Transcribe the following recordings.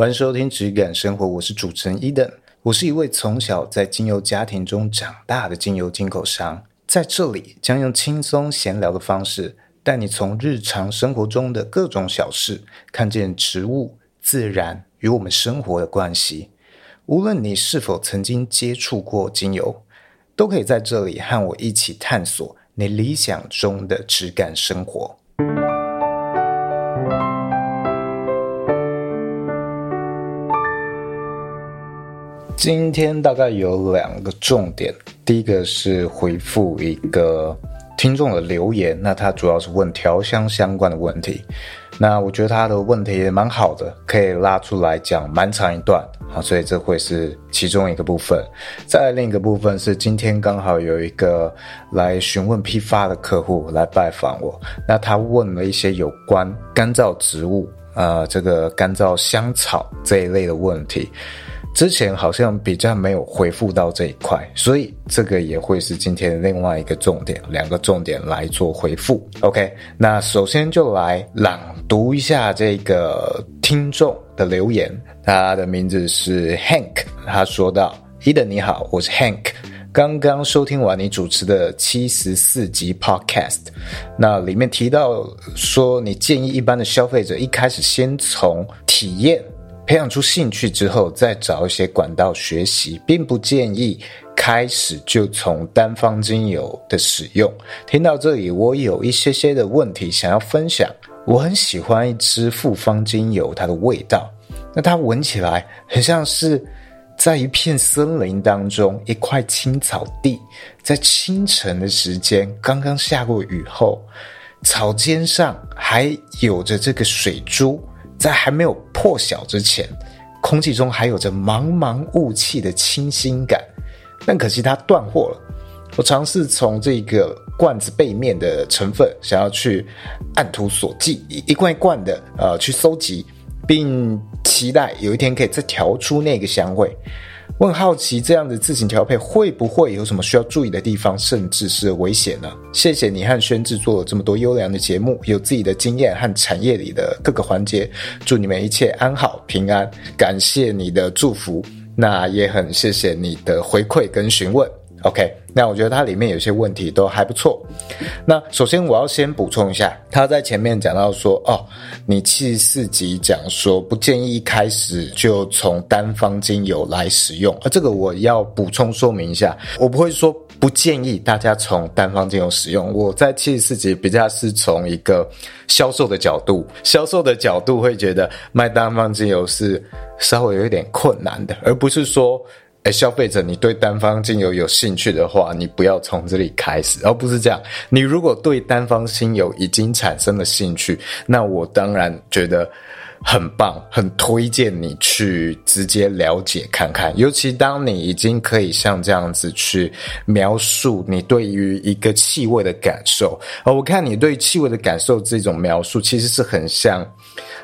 欢迎收听质感生活，我是主持人 Eden，我是一位从小在精油家庭中长大的精油进口商，在这里将用轻松闲聊的方式，带你从日常生活中的各种小事，看见植物、自然与我们生活的关系。无论你是否曾经接触过精油，都可以在这里和我一起探索你理想中的质感生活。今天大概有两个重点，第一个是回复一个听众的留言，那他主要是问调香相关的问题，那我觉得他的问题也蛮好的，可以拉出来讲蛮长一段，好，所以这会是其中一个部分。再另一个部分是今天刚好有一个来询问批发的客户来拜访我，那他问了一些有关干燥植物，呃，这个干燥香草这一类的问题。之前好像比较没有回复到这一块，所以这个也会是今天另外一个重点，两个重点来做回复。OK，那首先就来朗读一下这个听众的留言，他的名字是 Hank，他说道：“Eden 你好，我是 Hank，刚刚收听完你主持的七十四集 Podcast，那里面提到说你建议一般的消费者一开始先从体验。”培养出兴趣之后，再找一些管道学习，并不建议开始就从单方精油的使用。听到这里，我有一些些的问题想要分享。我很喜欢一支复方精油，它的味道，那它闻起来很像是在一片森林当中，一块青草地，在清晨的时间，刚刚下过雨后，草尖上还有着这个水珠。在还没有破晓之前，空气中还有着茫茫雾气的清新感，但可惜它断货了。我尝试从这个罐子背面的成分，想要去按图索骥，一罐一罐的呃去搜集，并期待有一天可以再调出那个香味。我很好奇，这样的自行调配会不会有什么需要注意的地方，甚至是危险呢？谢谢你和轩制作了这么多优良的节目，有自己的经验和产业里的各个环节。祝你们一切安好平安，感谢你的祝福，那也很谢谢你的回馈跟询问。OK，那我觉得它里面有些问题都还不错。那首先我要先补充一下，他在前面讲到说，哦，你七十四集讲说不建议一开始就从单方精油来使用，而这个我要补充说明一下，我不会说不建议大家从单方精油使用。我在七十四集比较是从一个销售的角度，销售的角度会觉得卖单方精油是稍微有一点困难的，而不是说。哎，消费者，你对单方精油有兴趣的话，你不要从这里开始，而不是这样。你如果对单方精油已经产生了兴趣，那我当然觉得很棒，很推荐你去直接了解看看。尤其当你已经可以像这样子去描述你对于一个气味的感受，而我看你对气味的感受这种描述，其实是很像。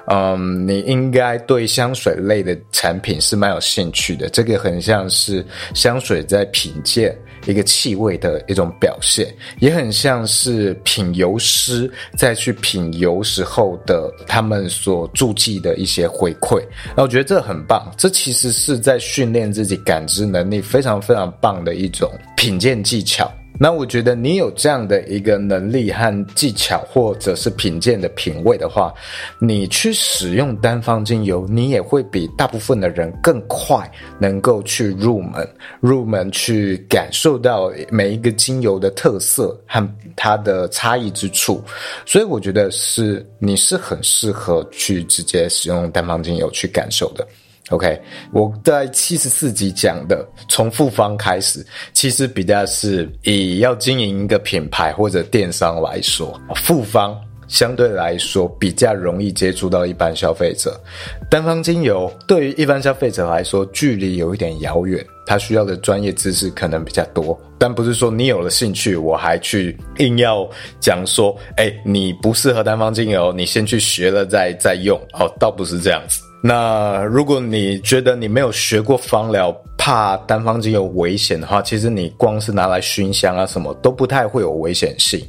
嗯，你应该对香水类的产品是蛮有兴趣的。这个很像是香水在品鉴一个气味的一种表现，也很像是品油师在去品油时候的他们所注记的一些回馈。那我觉得这很棒，这其实是在训练自己感知能力非常非常棒的一种品鉴技巧。那我觉得你有这样的一个能力和技巧，或者是品鉴的品味的话，你去使用单方精油，你也会比大部分的人更快能够去入门，入门去感受到每一个精油的特色和它的差异之处。所以我觉得是你是很适合去直接使用单方精油去感受的。OK，我在七十四集讲的从复方开始，其实比较是以要经营一个品牌或者电商来说，复方相对来说比较容易接触到一般消费者。单方精油对于一般消费者来说，距离有一点遥远，他需要的专业知识可能比较多。但不是说你有了兴趣，我还去硬要讲说，哎，你不适合单方精油，你先去学了再再用。哦，倒不是这样子。那如果你觉得你没有学过芳疗，怕单方精油危险的话，其实你光是拿来熏香啊什么都不太会有危险性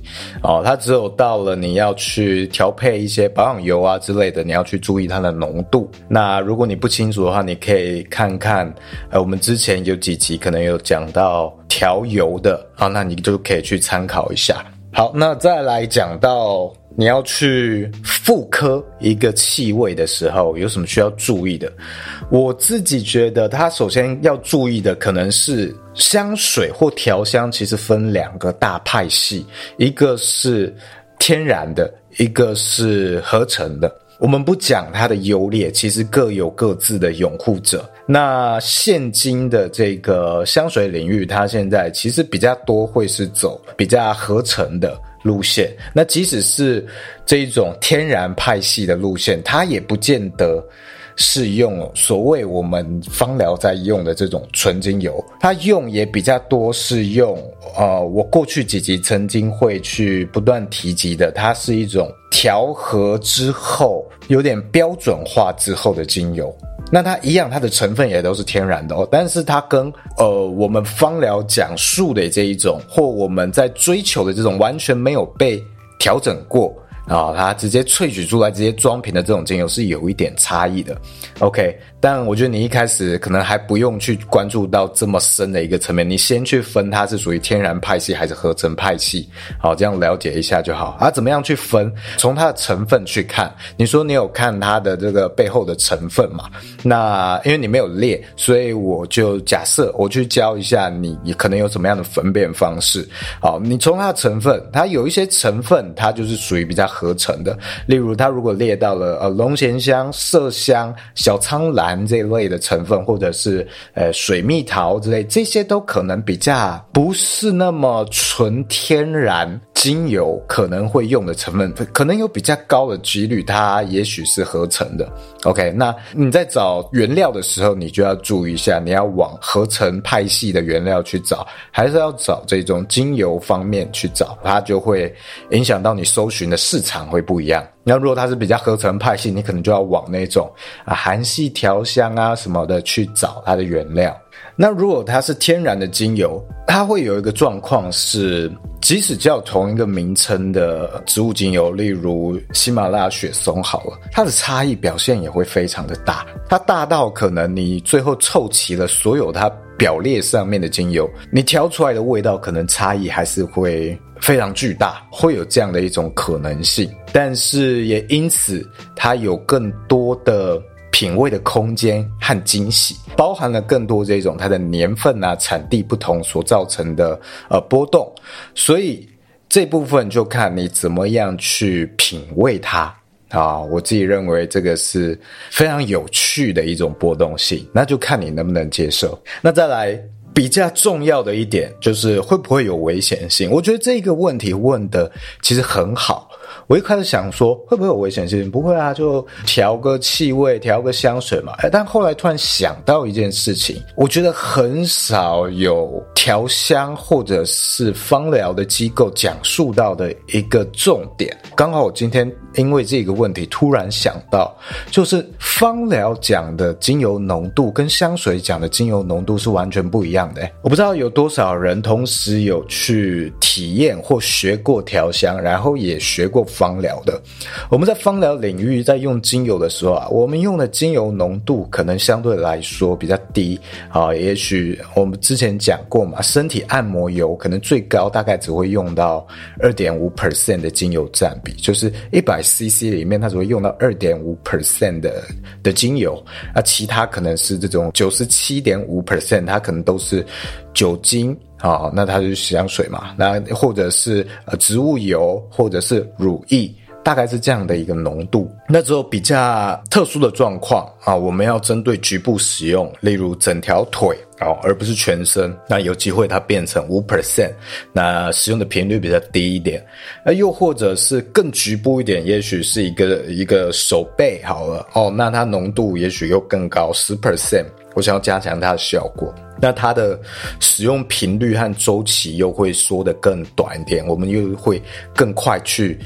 哦。它只有到了你要去调配一些保养油啊之类的，你要去注意它的浓度。那如果你不清楚的话，你可以看看，呃，我们之前有几集可能有讲到调油的啊，那你就可以去参考一下。好，那再来讲到。你要去复刻一个气味的时候，有什么需要注意的？我自己觉得，它首先要注意的可能是香水或调香，其实分两个大派系，一个是天然的，一个是合成的。我们不讲它的优劣，其实各有各自的拥护者。那现今的这个香水领域，它现在其实比较多会是走比较合成的。路线，那即使是这一种天然派系的路线，它也不见得是用所谓我们芳疗在用的这种纯精油，它用也比较多是用呃，我过去几集曾经会去不断提及的，它是一种调和之后有点标准化之后的精油。那它一样，它的成分也都是天然的哦，但是它跟呃我们芳疗讲述的这一种，或我们在追求的这种完全没有被调整过。啊、它直接萃取出来，直接装瓶的这种精油是有一点差异的。OK，但我觉得你一开始可能还不用去关注到这么深的一个层面，你先去分它是属于天然派系还是合成派系，好，这样了解一下就好。啊，怎么样去分？从它的成分去看。你说你有看它的这个背后的成分嘛？那因为你没有列，所以我就假设我去教一下你，你可能有什么样的分辨方式。好，你从它的成分，它有一些成分，它就是属于比较。合成的，例如它如果列到了呃龙涎香、麝香、小苍兰含这类的成分，或者是呃水蜜桃之类，这些都可能比较不是那么纯天然。精油可能会用的成分，可能有比较高的几率，它也许是合成的。OK，那你在找原料的时候，你就要注意一下，你要往合成派系的原料去找，还是要找这种精油方面去找，它就会影响到你搜寻的市场会不一样。那如果它是比较合成派系，你可能就要往那种啊韩系调香啊什么的去找它的原料。那如果它是天然的精油，它会有一个状况是，即使叫同一个名称的植物精油，例如喜马拉雅雪松好了，它的差异表现也会非常的大。它大到可能你最后凑齐了所有它表列上面的精油，你调出来的味道可能差异还是会非常巨大，会有这样的一种可能性。但是也因此，它有更多的。品味的空间和惊喜，包含了更多这种它的年份啊、产地不同所造成的呃波动，所以这部分就看你怎么样去品味它啊。我自己认为这个是非常有趣的一种波动性，那就看你能不能接受。那再来比较重要的一点就是会不会有危险性？我觉得这个问题问得其实很好。我一开始想说会不会有危险性？不会啊，就调个气味，调个香水嘛。哎，但后来突然想到一件事情，我觉得很少有调香或者是芳疗的机构讲述到的一个重点。刚好我今天因为这个问题突然想到，就是芳疗讲的精油浓度跟香水讲的精油浓度是完全不一样的。我不知道有多少人同时有去体验或学过调香，然后也学过。芳疗的，我们在芳疗领域在用精油的时候啊，我们用的精油浓度可能相对来说比较低啊。也许我们之前讲过嘛，身体按摩油可能最高大概只会用到二点五 percent 的精油占比，就是一百 CC 里面它只会用到二点五 percent 的的精油，那，其他可能是这种九十七点五 percent，它可能都是酒精。好，那它就是香水嘛，那或者是呃植物油，或者是乳液，大概是这样的一个浓度。那只有比较特殊的状况啊，我们要针对局部使用，例如整条腿啊，而不是全身，那有机会它变成五 percent，那使用的频率比较低一点。那又或者是更局部一点，也许是一个一个手背好了哦，那它浓度也许又更高，十 percent。我想要加强它的效果，那它的使用频率和周期又会缩得更短一点，我们又会更快去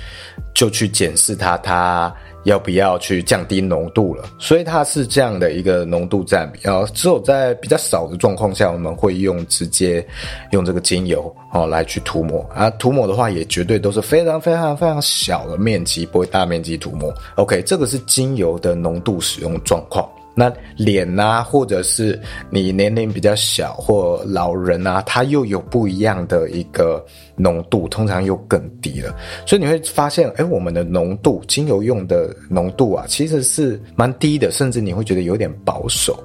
就去检视它，它要不要去降低浓度了。所以它是这样的一个浓度占比。然后只有在比较少的状况下，我们会用直接用这个精油哦来去涂抹啊。涂抹的话，也绝对都是非常非常非常小的面积，不会大面积涂抹。OK，这个是精油的浓度使用状况。那脸啊，或者是你年龄比较小或老人啊，它又有不一样的一个浓度，通常又更低了。所以你会发现，哎，我们的浓度，精油用的浓度啊，其实是蛮低的，甚至你会觉得有点保守。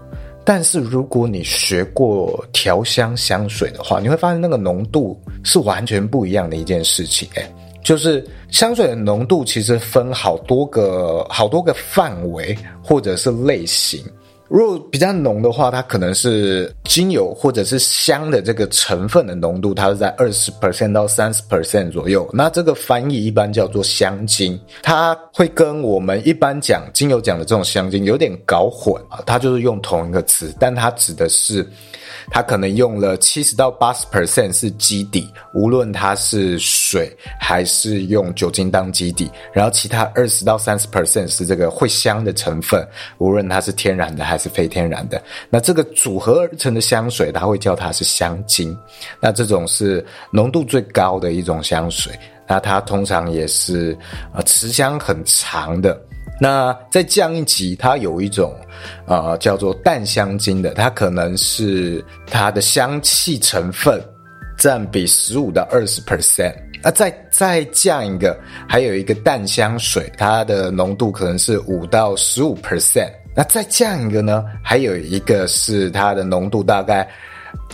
但是如果你学过调香香水的话，你会发现那个浓度是完全不一样的一件事情，哎。就是香水的浓度其实分好多个好多个范围或者是类型。如果比较浓的话，它可能是精油或者是香的这个成分的浓度，它是在二十 percent 到三十 percent 左右。那这个翻译一般叫做香精，它会跟我们一般讲精油讲的这种香精有点搞混啊。它就是用同一个词，但它指的是。它可能用了七十到八十 percent 是基底，无论它是水还是用酒精当基底，然后其他二十到三十 percent 是这个会香的成分，无论它是天然的还是非天然的。那这个组合而成的香水，它会叫它是香精。那这种是浓度最高的一种香水，那它通常也是呃持香很长的。那再降一级，它有一种，呃，叫做淡香精的，它可能是它的香气成分占比十五到二十 percent。那再再降一个，还有一个淡香水，它的浓度可能是五到十五 percent。那再降一个呢，还有一个是它的浓度大概。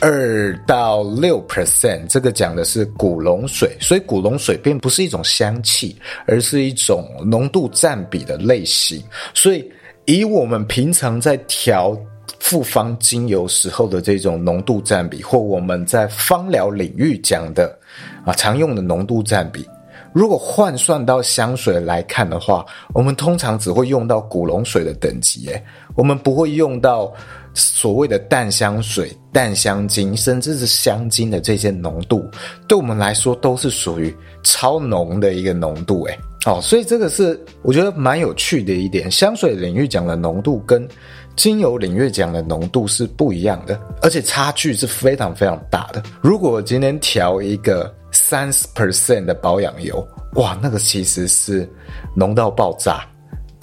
二到六 percent，这个讲的是古龙水，所以古龙水并不是一种香气，而是一种浓度占比的类型。所以，以我们平常在调复方精油时候的这种浓度占比，或我们在芳疗领域讲的啊常用的浓度占比，如果换算到香水来看的话，我们通常只会用到古龙水的等级，诶，我们不会用到。所谓的淡香水、淡香精，甚至是香精的这些浓度，对我们来说都是属于超浓的一个浓度，诶，哦，所以这个是我觉得蛮有趣的一点。香水领域讲的浓度跟精油领域讲的浓度是不一样的，而且差距是非常非常大的。如果我今天调一个三十 percent 的保养油，哇，那个其实是浓到爆炸。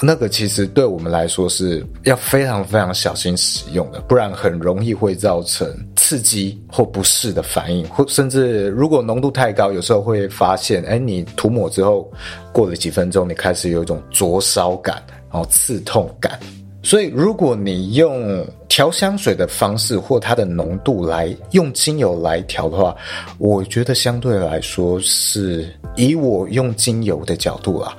那个其实对我们来说是要非常非常小心使用的，不然很容易会造成刺激或不适的反应，或甚至如果浓度太高，有时候会发现，哎，你涂抹之后过了几分钟，你开始有一种灼烧感，然后刺痛感。所以，如果你用调香水的方式或它的浓度来用精油来调的话，我觉得相对来说是以我用精油的角度啊。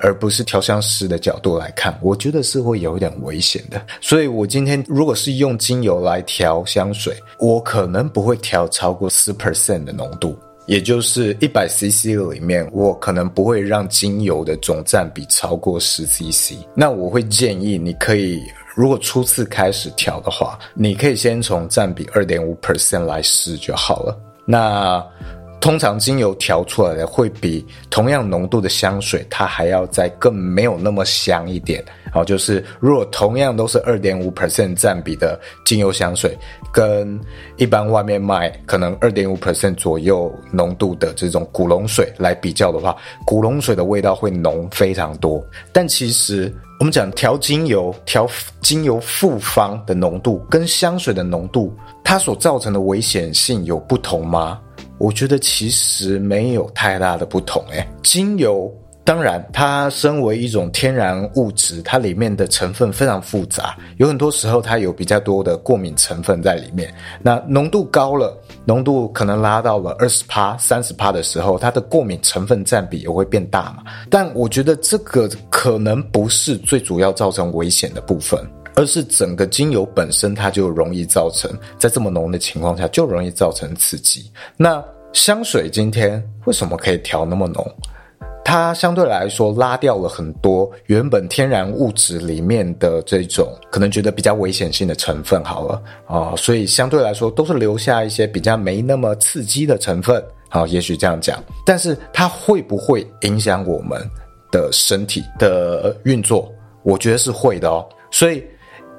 而不是调香师的角度来看，我觉得是会有一点危险的。所以我今天如果是用精油来调香水，我可能不会调超过十 percent 的浓度，也就是一百 CC 里面，我可能不会让精油的总占比超过十 CC。那我会建议你可以，如果初次开始调的话，你可以先从占比二点五 percent 来试就好了。那。通常精油调出来的会比同样浓度的香水，它还要再更没有那么香一点。好，就是如果同样都是二点五 percent 占比的精油香水，跟一般外面卖可能二点五 percent 左右浓度的这种古龙水来比较的话，古龙水的味道会浓非常多。但其实我们讲调精油、调精油复方的浓度跟香水的浓度，它所造成的危险性有不同吗？我觉得其实没有太大的不同，诶，精油当然它身为一种天然物质，它里面的成分非常复杂，有很多时候它有比较多的过敏成分在里面。那浓度高了，浓度可能拉到了二十帕、三十帕的时候，它的过敏成分占比也会变大嘛。但我觉得这个可能不是最主要造成危险的部分，而是整个精油本身它就容易造成，在这么浓的情况下就容易造成刺激。那香水今天为什么可以调那么浓？它相对来说拉掉了很多原本天然物质里面的这种可能觉得比较危险性的成分，好了啊，所以相对来说都是留下一些比较没那么刺激的成分。好，也许这样讲，但是它会不会影响我们的身体的运作，我觉得是会的哦。所以，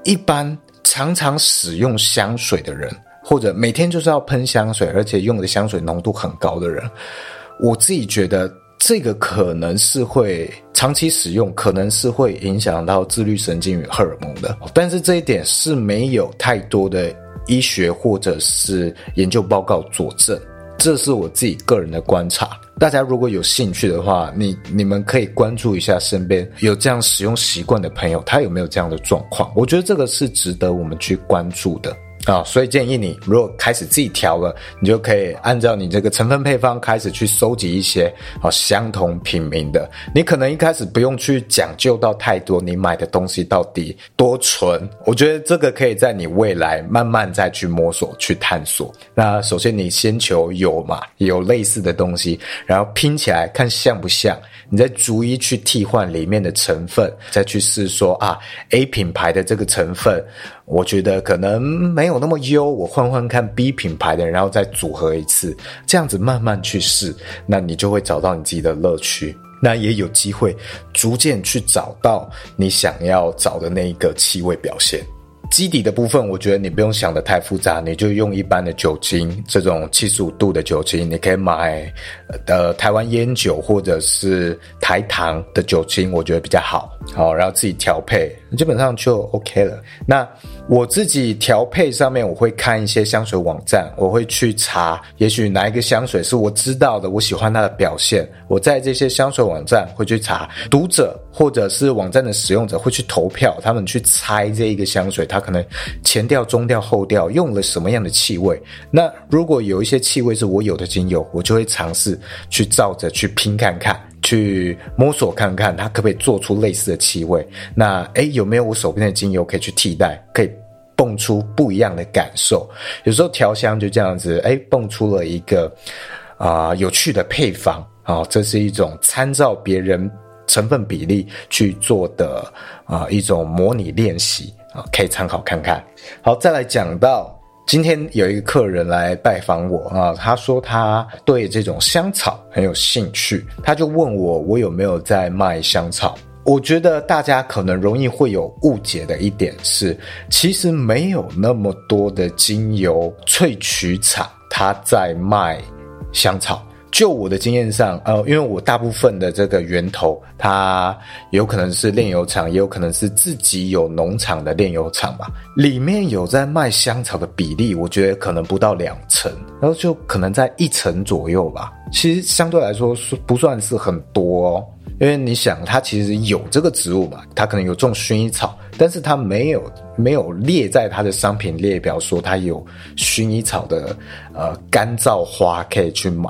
一般常常使用香水的人，或者每天就是要喷香水，而且用的香水浓度很高的人，我自己觉得这个可能是会长期使用，可能是会影响到自律神经与荷尔蒙的。但是这一点是没有太多的医学或者是研究报告佐证。这是我自己个人的观察，大家如果有兴趣的话，你你们可以关注一下身边有这样使用习惯的朋友，他有没有这样的状况？我觉得这个是值得我们去关注的。啊、所以建议你，如果开始自己调了，你就可以按照你这个成分配方开始去收集一些啊、相同品名的。你可能一开始不用去讲究到太多，你买的东西到底多纯。我觉得这个可以在你未来慢慢再去摸索、去探索。那首先你先求有嘛，有类似的东西，然后拼起来看像不像，你再逐一去替换里面的成分，再去试说啊 A 品牌的这个成分。我觉得可能没有那么优，我换换看 B 品牌的，然后再组合一次，这样子慢慢去试，那你就会找到你自己的乐趣，那也有机会逐渐去找到你想要找的那一个气味表现。基底的部分，我觉得你不用想得太复杂，你就用一般的酒精，这种七十五度的酒精，你可以买呃台湾烟酒或者是台糖的酒精，我觉得比较好，好，然后自己调配，基本上就 OK 了。那我自己调配上面，我会看一些香水网站，我会去查，也许哪一个香水是我知道的，我喜欢它的表现，我在这些香水网站会去查，读者或者是网站的使用者会去投票，他们去猜这一个香水它。可能前调、中调、后调用了什么样的气味？那如果有一些气味是我有的精油，我就会尝试去照着去拼看看，去摸索看看它可不可以做出类似的气味。那诶，有没有我手边的精油可以去替代，可以蹦出不一样的感受？有时候调香就这样子，诶，蹦出了一个啊、有趣的配方啊、这是一种参照别人成分比例去做的啊、一种模拟练习。啊，可以参考看看。好，再来讲到今天有一个客人来拜访我啊，他说他对这种香草很有兴趣，他就问我我有没有在卖香草。我觉得大家可能容易会有误解的一点是，其实没有那么多的精油萃取厂他在卖香草。就我的经验上，呃，因为我大部分的这个源头，它有可能是炼油厂，也有可能是自己有农场的炼油厂吧。里面有在卖香草的比例，我觉得可能不到两成，然后就可能在一成左右吧。其实相对来说是不算是很多哦，因为你想，它其实有这个植物嘛，它可能有种薰衣草，但是它没有没有列在它的商品列表说它有薰衣草的呃干燥花可以去买。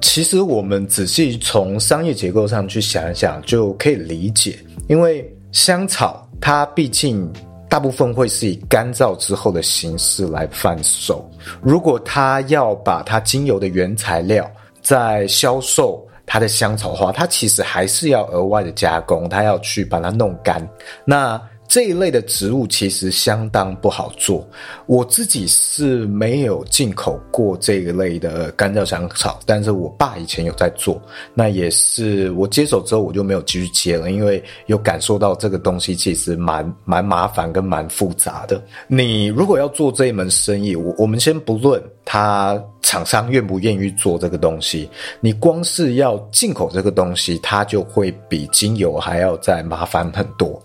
其实我们仔细从商业结构上去想一想，就可以理解。因为香草它毕竟大部分会是以干燥之后的形式来贩售。如果它要把它精油的原材料再销售它的香草花，它其实还是要额外的加工，它要去把它弄干。那这一类的植物其实相当不好做，我自己是没有进口过这一类的干燥香草，但是我爸以前有在做，那也是我接手之后我就没有继续接了，因为有感受到这个东西其实蛮蛮麻烦跟蛮复杂的。你如果要做这一门生意，我我们先不论他厂商愿不愿意做这个东西，你光是要进口这个东西，它就会比精油还要再麻烦很多。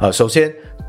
呃，首先。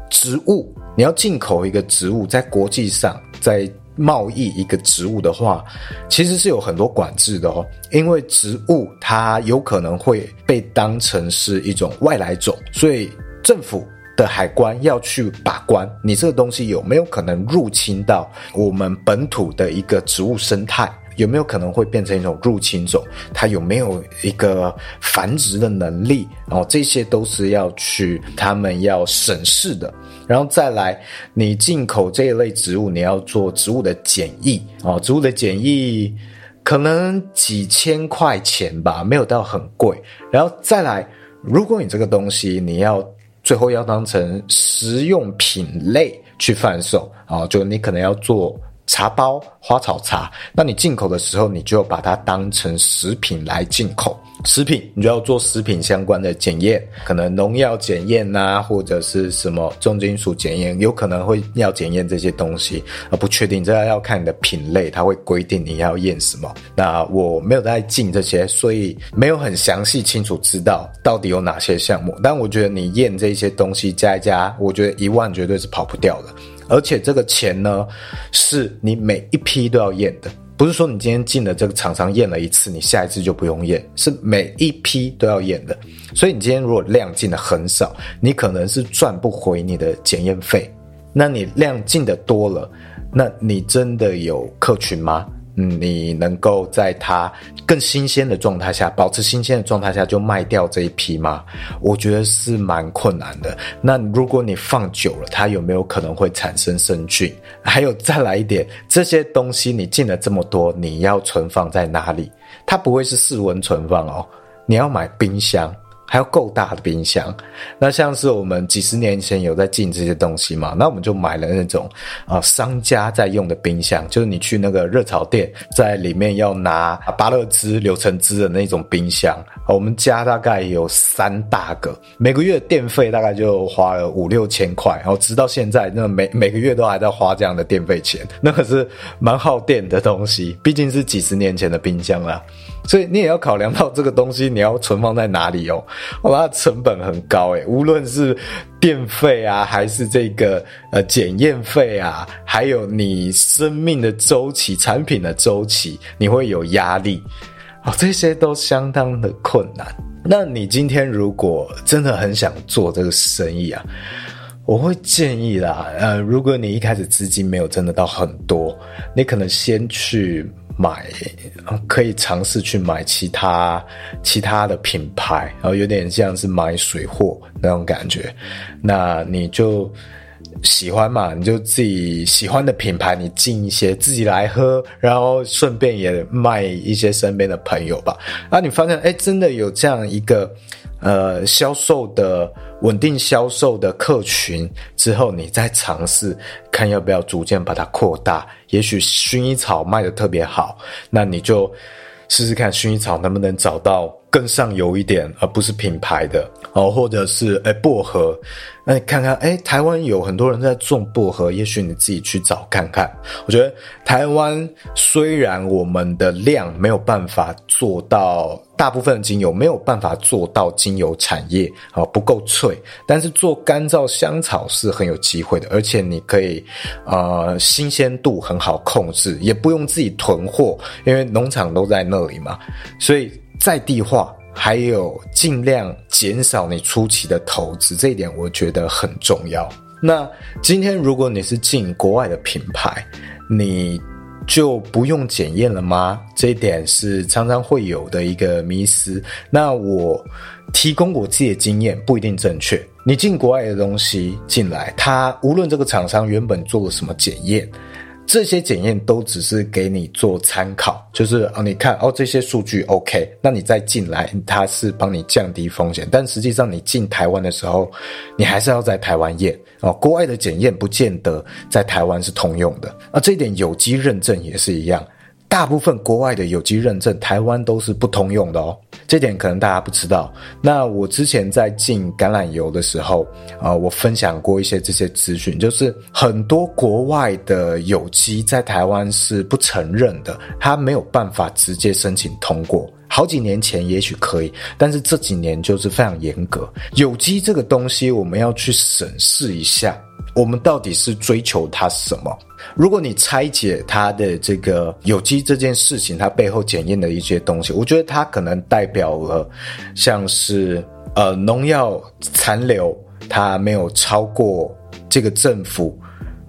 植物，你要进口一个植物，在国际上，在贸易一个植物的话，其实是有很多管制的哦。因为植物它有可能会被当成是一种外来种，所以政府的海关要去把关，你这个东西有没有可能入侵到我们本土的一个植物生态。有没有可能会变成一种入侵种？它有没有一个繁殖的能力？然后这些都是要去他们要审视的。然后再来，你进口这一类植物，你要做植物的检疫哦，植物的检疫可能几千块钱吧，没有到很贵。然后再来，如果你这个东西你要最后要当成食用品类去贩售啊，就你可能要做。茶包、花草茶。那你进口的时候，你就把它当成食品来进口。食品，你就要做食品相关的检验，可能农药检验呐，或者是什么重金属检验，有可能会要检验这些东西，而不确定，这要看你的品类，它会规定你要验什么。那我没有在进这些，所以没有很详细清楚知道到底有哪些项目。但我觉得你验这些东西加一加，我觉得一万绝对是跑不掉的。而且这个钱呢，是你每一批都要验的。不是说你今天进了这个厂商验了一次，你下一次就不用验，是每一批都要验的。所以你今天如果量进的很少，你可能是赚不回你的检验费。那你量进的多了，那你真的有客群吗？你能够在它更新鲜的状态下，保持新鲜的状态下就卖掉这一批吗？我觉得是蛮困难的。那如果你放久了，它有没有可能会产生生菌？还有再来一点，这些东西你进了这么多，你要存放在哪里？它不会是室温存放哦，你要买冰箱。还要够大的冰箱，那像是我们几十年前有在进这些东西嘛，那我们就买了那种啊、商家在用的冰箱，就是你去那个热炒店，在里面要拿芭乐汁、柳橙汁的那种冰箱。我们家大概有三大个，每个月电费大概就花了五六千块，然后直到现在，那每每个月都还在花这样的电费钱，那可是蛮耗电的东西，毕竟是几十年前的冰箱啦。所以你也要考量到这个东西你要存放在哪里哦，哇，它成本很高诶，无论是电费啊，还是这个呃检验费啊，还有你生命的周期、产品的周期，你会有压力，哦，这些都相当的困难。那你今天如果真的很想做这个生意啊，我会建议啦，呃，如果你一开始资金没有真的到很多，你可能先去。买，可以尝试去买其他其他的品牌，然后有点像是买水货那种感觉。那你就喜欢嘛，你就自己喜欢的品牌，你进一些自己来喝，然后顺便也卖一些身边的朋友吧。啊，你发现哎，真的有这样一个。呃，销售的稳定销售的客群之后，你再尝试看要不要逐渐把它扩大。也许薰衣草卖得特别好，那你就试试看薰衣草能不能找到更上游一点，而不是品牌的哦，或者是诶、薄荷。那你看看，哎，台湾有很多人在种薄荷，也许你自己去找看看。我觉得台湾虽然我们的量没有办法做到，大部分精油没有办法做到精油产业啊，不够脆，但是做干燥香草是很有机会的，而且你可以，呃，新鲜度很好控制，也不用自己囤货，因为农场都在那里嘛，所以在地化。还有尽量减少你初期的投资，这一点我觉得很重要。那今天如果你是进国外的品牌，你就不用检验了吗？这一点是常常会有的一个迷思。那我提供我自己的经验，不一定正确。你进国外的东西进来，它无论这个厂商原本做了什么检验。这些检验都只是给你做参考，就是啊，你看哦，这些数据 OK，那你再进来，它是帮你降低风险。但实际上你进台湾的时候，你还是要在台湾验哦。国外的检验不见得在台湾是通用的，啊，这一点有机认证也是一样。大部分国外的有机认证，台湾都是不通用的哦。这点可能大家不知道。那我之前在进橄榄油的时候，啊、呃，我分享过一些这些资讯，就是很多国外的有机在台湾是不承认的，它没有办法直接申请通过。好几年前也许可以，但是这几年就是非常严格。有机这个东西，我们要去审视一下，我们到底是追求它什么？如果你拆解它的这个有机这件事情，它背后检验的一些东西，我觉得它可能代表了像是呃农药残留，它没有超过这个政府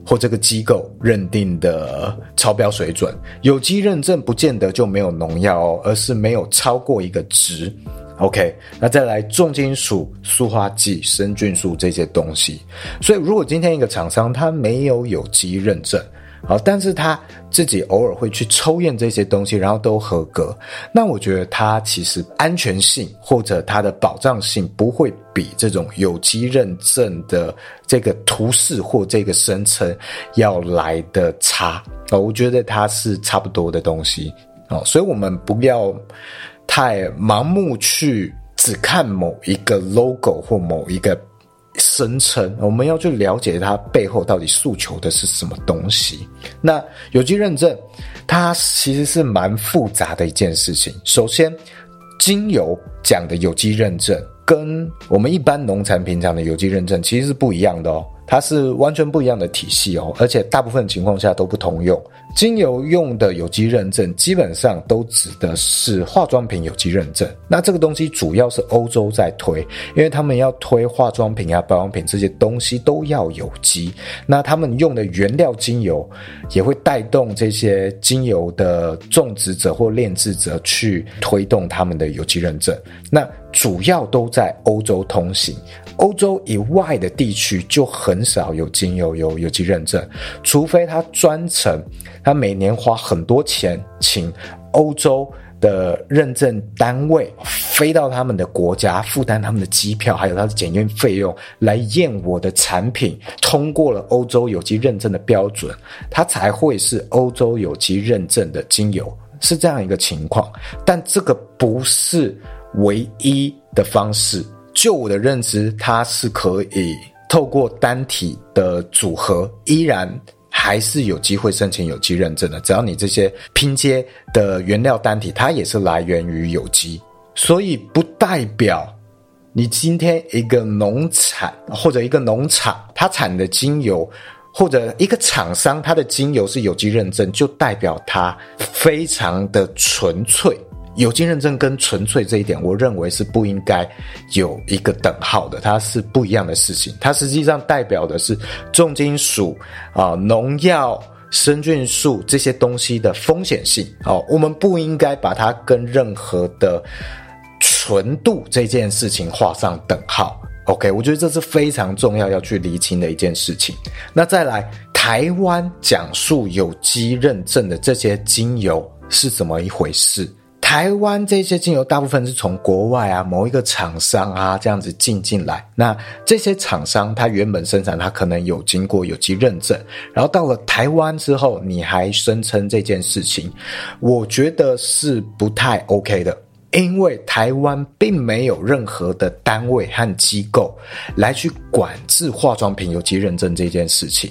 或这个机构认定的超标水准。有机认证不见得就没有农药哦，而是没有超过一个值。OK，那再来重金属、塑化剂、生菌素这些东西。所以，如果今天一个厂商他没有有机认证，好，但是他自己偶尔会去抽验这些东西，然后都合格。那我觉得他其实安全性或者它的保障性不会比这种有机认证的这个图示或这个声称要来的差。哦，我觉得它是差不多的东西。哦，所以我们不要太盲目去只看某一个 logo 或某一个。声称我们要去了解它背后到底诉求的是什么东西。那有机认证，它其实是蛮复杂的一件事情。首先，精油讲的有机认证，跟我们一般农产品讲的有机认证其实是不一样的哦。它是完全不一样的体系哦，而且大部分情况下都不通用。精油用的有机认证，基本上都指的是化妆品有机认证。那这个东西主要是欧洲在推，因为他们要推化妆品啊、保养品这些东西都要有机。那他们用的原料精油，也会带动这些精油的种植者或炼制者去推动他们的有机认证。那主要都在欧洲通行。欧洲以外的地区就很很少有精油有有机认证，除非他专程，他每年花很多钱请欧洲的认证单位飞到他们的国家，负担他们的机票，还有他的检验费用，来验我的产品通过了欧洲有机认证的标准，它才会是欧洲有机认证的精油，是这样一个情况。但这个不是唯一的方式。就我的认知，它是可以透过单体的组合，依然还是有机会申请有机认证的。只要你这些拼接的原料单体，它也是来源于有机，所以不代表你今天一个农产或者一个农场，它产的精油，或者一个厂商它的精油是有机认证，就代表它非常的纯粹。有机认证跟纯粹这一点，我认为是不应该有一个等号的，它是不一样的事情。它实际上代表的是重金属啊、农药、生菌素这些东西的风险性。哦，我们不应该把它跟任何的纯度这件事情画上等号。OK，我觉得这是非常重要要去厘清的一件事情。那再来，台湾讲述有机认证的这些精油是怎么一回事？台湾这些精油大部分是从国外啊，某一个厂商啊这样子进进来。那这些厂商它原本生产，它可能有经过有机认证，然后到了台湾之后，你还声称这件事情，我觉得是不太 OK 的。因为台湾并没有任何的单位和机构来去管制化妆品有机认证这件事情。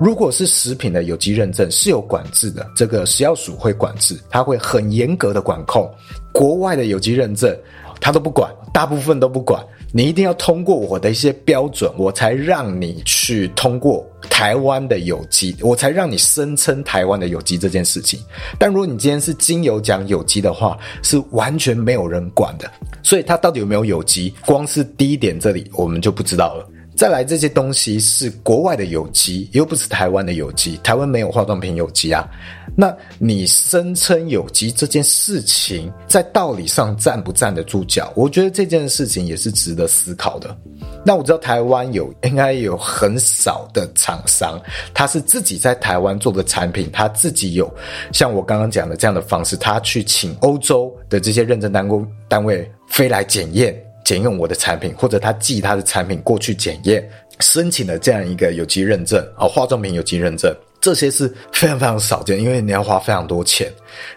如果是食品的有机认证是有管制的，这个食药署会管制，它会很严格的管控。国外的有机认证，它都不管，大部分都不管。你一定要通过我的一些标准，我才让你去通过台湾的有机，我才让你声称台湾的有机这件事情。但如果你今天是精油讲有机的话，是完全没有人管的。所以它到底有没有有机，光是第一点这里我们就不知道了。再来，这些东西是国外的有机，又不是台湾的有机。台湾没有化妆品有机啊。那你声称有机这件事情，在道理上站不站得住脚？我觉得这件事情也是值得思考的。那我知道台湾有应该有很少的厂商，他是自己在台湾做的产品，他自己有像我刚刚讲的这样的方式，他去请欧洲的这些认证单位单位飞来检验。检用我的产品，或者他寄他的产品过去检验，申请了这样一个有机认证啊，化妆品有机认证，这些是非常非常少见，因为你要花非常多钱。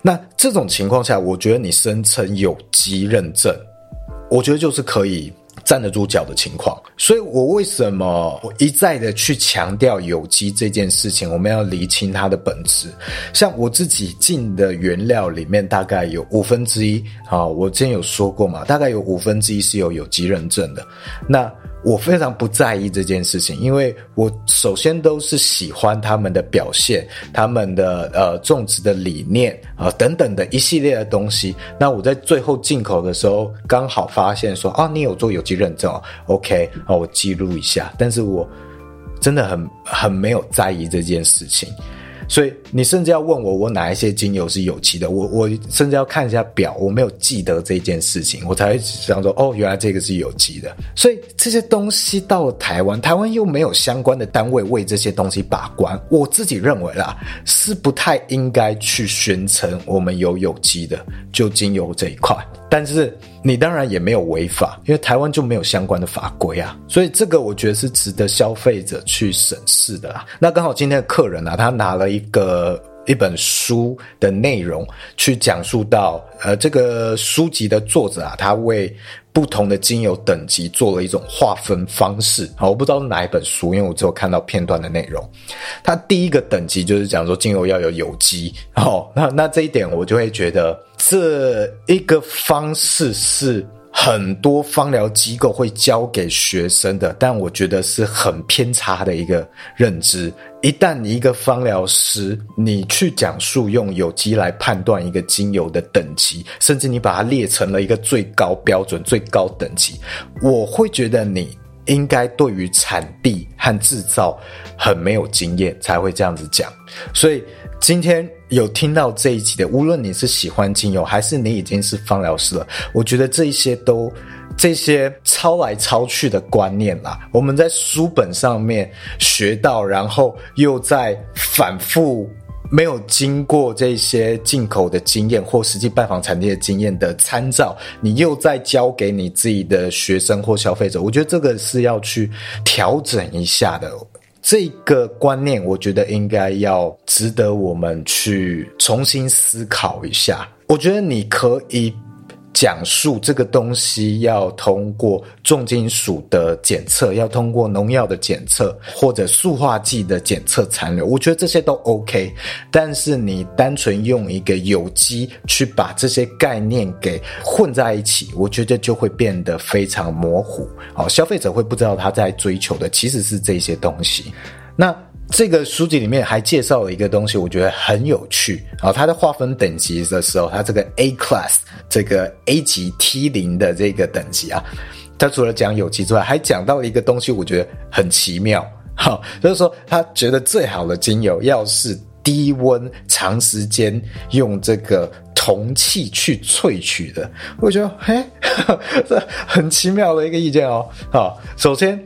那这种情况下，我觉得你声称有机认证，我觉得就是可以。站得住脚的情况，所以我为什么我一再的去强调有机这件事情？我们要厘清它的本质。像我自己进的原料里面，大概有五分之一啊，我之前有说过嘛，大概有五分之一是有有机认证的。那我非常不在意这件事情，因为我首先都是喜欢他们的表现，他们的呃种植的理念啊、等等的一系列的东西。那我在最后进口的时候，刚好发现说啊，你有做有机认证哦，OK，啊，我记录一下。但是我真的很很没有在意这件事情。所以你甚至要问我，我哪一些精油是有机的？我我甚至要看一下表，我没有记得这件事情，我才会想说，哦，原来这个是有机的。所以这些东西到了台湾，台湾又没有相关的单位为这些东西把关。我自己认为啦，是不太应该去宣称我们有有机的，就精油这一块。但是你当然也没有违法，因为台湾就没有相关的法规啊，所以这个我觉得是值得消费者去审视的啦。那刚好今天的客人啊，他拿了一个一本书的内容去讲述到，呃，这个书籍的作者啊，他为不同的精油等级做了一种划分方式好，我不知道是哪一本书，因为我只有看到片段的内容。它第一个等级就是讲说精油要有有机，好，那那这一点我就会觉得。这一个方式是很多芳疗机构会教给学生的，但我觉得是很偏差的一个认知。一旦你一个芳疗师，你去讲述用有机来判断一个精油的等级，甚至你把它列成了一个最高标准、最高等级，我会觉得你应该对于产地和制造很没有经验，才会这样子讲。所以。今天有听到这一集的，无论你是喜欢精油，还是你已经是芳疗师了，我觉得这一些都这些抄来抄去的观念啦，我们在书本上面学到，然后又在反复没有经过这些进口的经验或实际拜访产地的经验的参照，你又在教给你自己的学生或消费者，我觉得这个是要去调整一下的。这个观念，我觉得应该要值得我们去重新思考一下。我觉得你可以。讲述这个东西要通过重金属的检测，要通过农药的检测，或者塑化剂的检测残留，我觉得这些都 OK。但是你单纯用一个有机去把这些概念给混在一起，我觉得就会变得非常模糊。好，消费者会不知道他在追求的其实是这些东西。那。这个书籍里面还介绍了一个东西，我觉得很有趣啊。它在划分等级的时候，它这个 A class 这个 A 级 T 零的这个等级啊，它除了讲有机之外，还讲到了一个东西，我觉得很奇妙。哈，就是说他觉得最好的精油要是低温长时间用这个铜器去萃取的，我觉得嘿，这很奇妙的一个意见哦。好，首先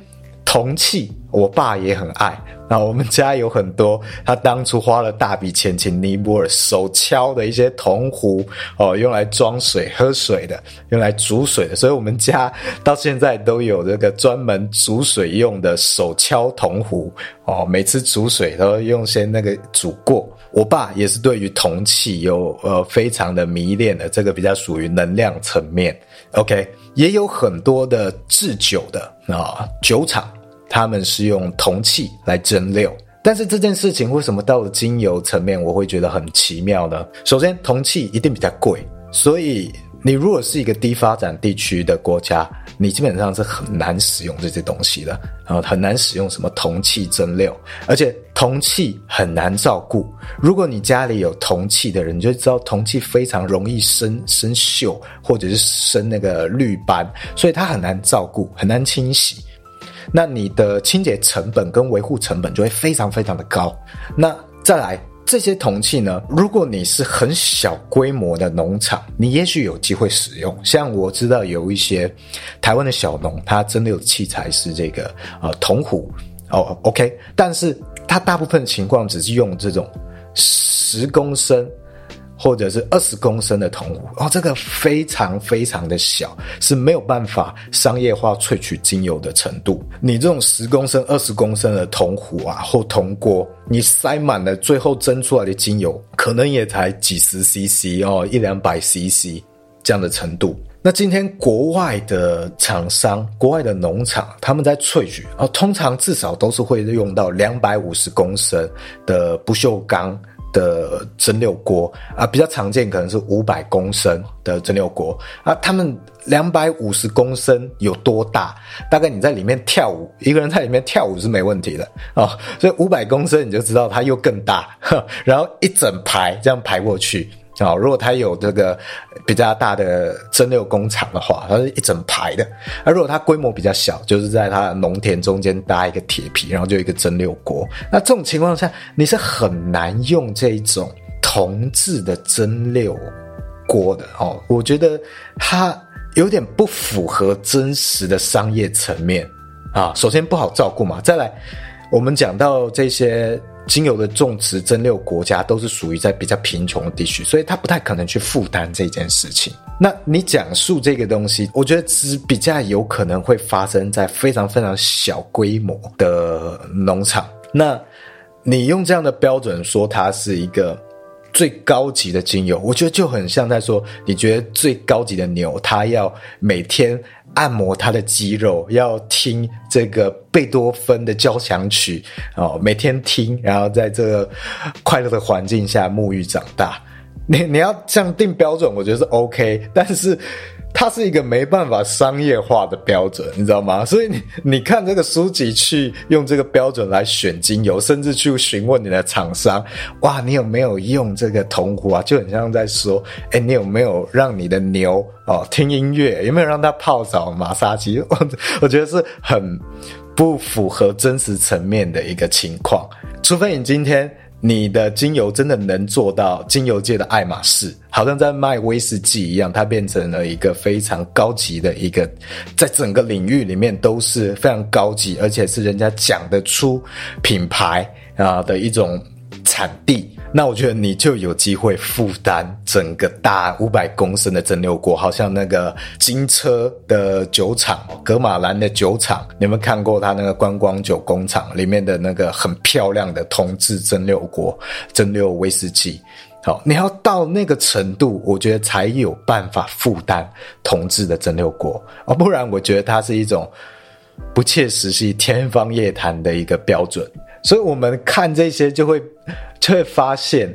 铜器，我爸也很爱。啊我们家有很多，他当初花了大笔钱请尼泊尔手敲的一些铜壶哦，用来装水、喝水的，用来煮水的，所以我们家到现在都有这个专门煮水用的手敲铜壶哦。每次煮水都用先那个煮过。我爸也是对于铜器有呃非常的迷恋的，这个比较属于能量层面。OK，也有很多的制酒的啊、酒厂。他们是用铜器来蒸馏，但是这件事情为什么到了精油层面，我会觉得很奇妙呢？首先，铜器一定比较贵，所以你如果是一个低发展地区的国家，你基本上是很难使用这些东西的，然后很难使用什么铜器蒸馏，而且铜器很难照顾。如果你家里有铜器的人，你就知道铜器非常容易生生锈，或者是生那个绿斑，所以它很难照顾，很难清洗。那你的清洁成本跟维护成本就会非常非常的高。那再来这些铜器呢？如果你是很小规模的农场，你也许有机会使用。像我知道有一些台湾的小农，他真的有器材是这个呃铜壶哦，OK，但是他大部分情况只是用这种十公升。或者是二十公升的铜壶哦，这个非常非常的小，是没有办法商业化萃取精油的程度。你这种十公升、二十公升的铜壶啊，或铜锅，你塞满了，最后蒸出来的精油可能也才几十 CC 哦，一两百 CC 这样的程度。那今天国外的厂商、国外的农场，他们在萃取哦，通常至少都是会用到两百五十公升的不锈钢。的蒸馏锅啊，比较常见可能是五百公升的蒸馏锅啊。他们两百五十公升有多大？大概你在里面跳舞，一个人在里面跳舞是没问题的啊、哦。所以五百公升你就知道它又更大，然后一整排这样排过去，哦，如果它有这个比较大的蒸馏工厂的话，它是一整排的；而如果它规模比较小，就是在它的农田中间搭一个铁皮，然后就一个蒸馏锅。那这种情况下，你是很难用这一种铜制的蒸馏锅的哦。我觉得它有点不符合真实的商业层面啊。首先不好照顾嘛，再来我们讲到这些。精油的种植蒸馏国家都是属于在比较贫穷的地区，所以他不太可能去负担这件事情。那你讲述这个东西，我觉得只比较有可能会发生在非常非常小规模的农场。那你用这样的标准说它是一个最高级的精油，我觉得就很像在说，你觉得最高级的牛，它要每天。按摩它的肌肉，要听这个贝多芬的交响曲哦，每天听，然后在这个快乐的环境下沐浴长大。你你要这样定标准，我觉得是 OK，但是。它是一个没办法商业化的标准，你知道吗？所以你你看这个书籍去用这个标准来选精油，甚至去询问你的厂商，哇，你有没有用这个铜壶啊？就很像在说，哎，你有没有让你的牛哦听音乐？有没有让它泡澡、马杀鸡？我 我觉得是很不符合真实层面的一个情况，除非你今天。你的精油真的能做到精油界的爱马仕，好像在卖威士忌一样，它变成了一个非常高级的一个，在整个领域里面都是非常高级，而且是人家讲得出品牌啊的一种产地。那我觉得你就有机会负担整个大五百公升的蒸馏锅，好像那个金车的酒厂，格马兰的酒厂，你有没有看过他那个观光酒工厂里面的那个很漂亮的铜制蒸馏锅，蒸馏威士忌？好，你要到那个程度，我觉得才有办法负担铜制的蒸馏锅，哦，不然我觉得它是一种不切实际、天方夜谭的一个标准。所以我们看这些就会就会发现，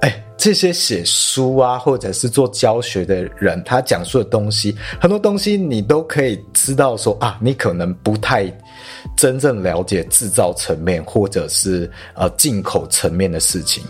哎，这些写书啊，或者是做教学的人，他讲述的东西，很多东西你都可以知道说啊，你可能不太真正了解制造层面，或者是呃进口层面的事情。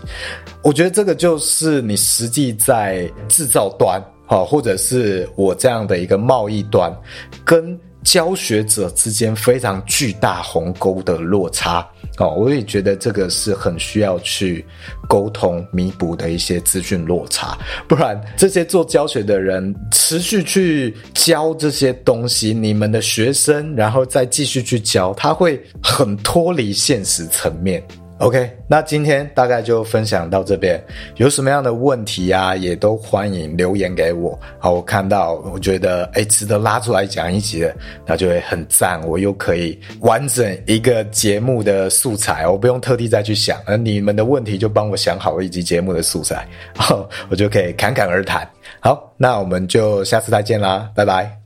我觉得这个就是你实际在制造端，好，或者是我这样的一个贸易端，跟。教学者之间非常巨大鸿沟的落差哦，我也觉得这个是很需要去沟通弥补的一些资讯落差，不然这些做教学的人持续去教这些东西，你们的学生然后再继续去教，他会很脱离现实层面。OK，那今天大概就分享到这边，有什么样的问题啊，也都欢迎留言给我。好，我看到我觉得哎值得拉出来讲一集的，那就会很赞，我又可以完整一个节目的素材，我不用特地再去想，而你们的问题就帮我想好了一集节目的素材，好，我就可以侃侃而谈。好，那我们就下次再见啦，拜拜。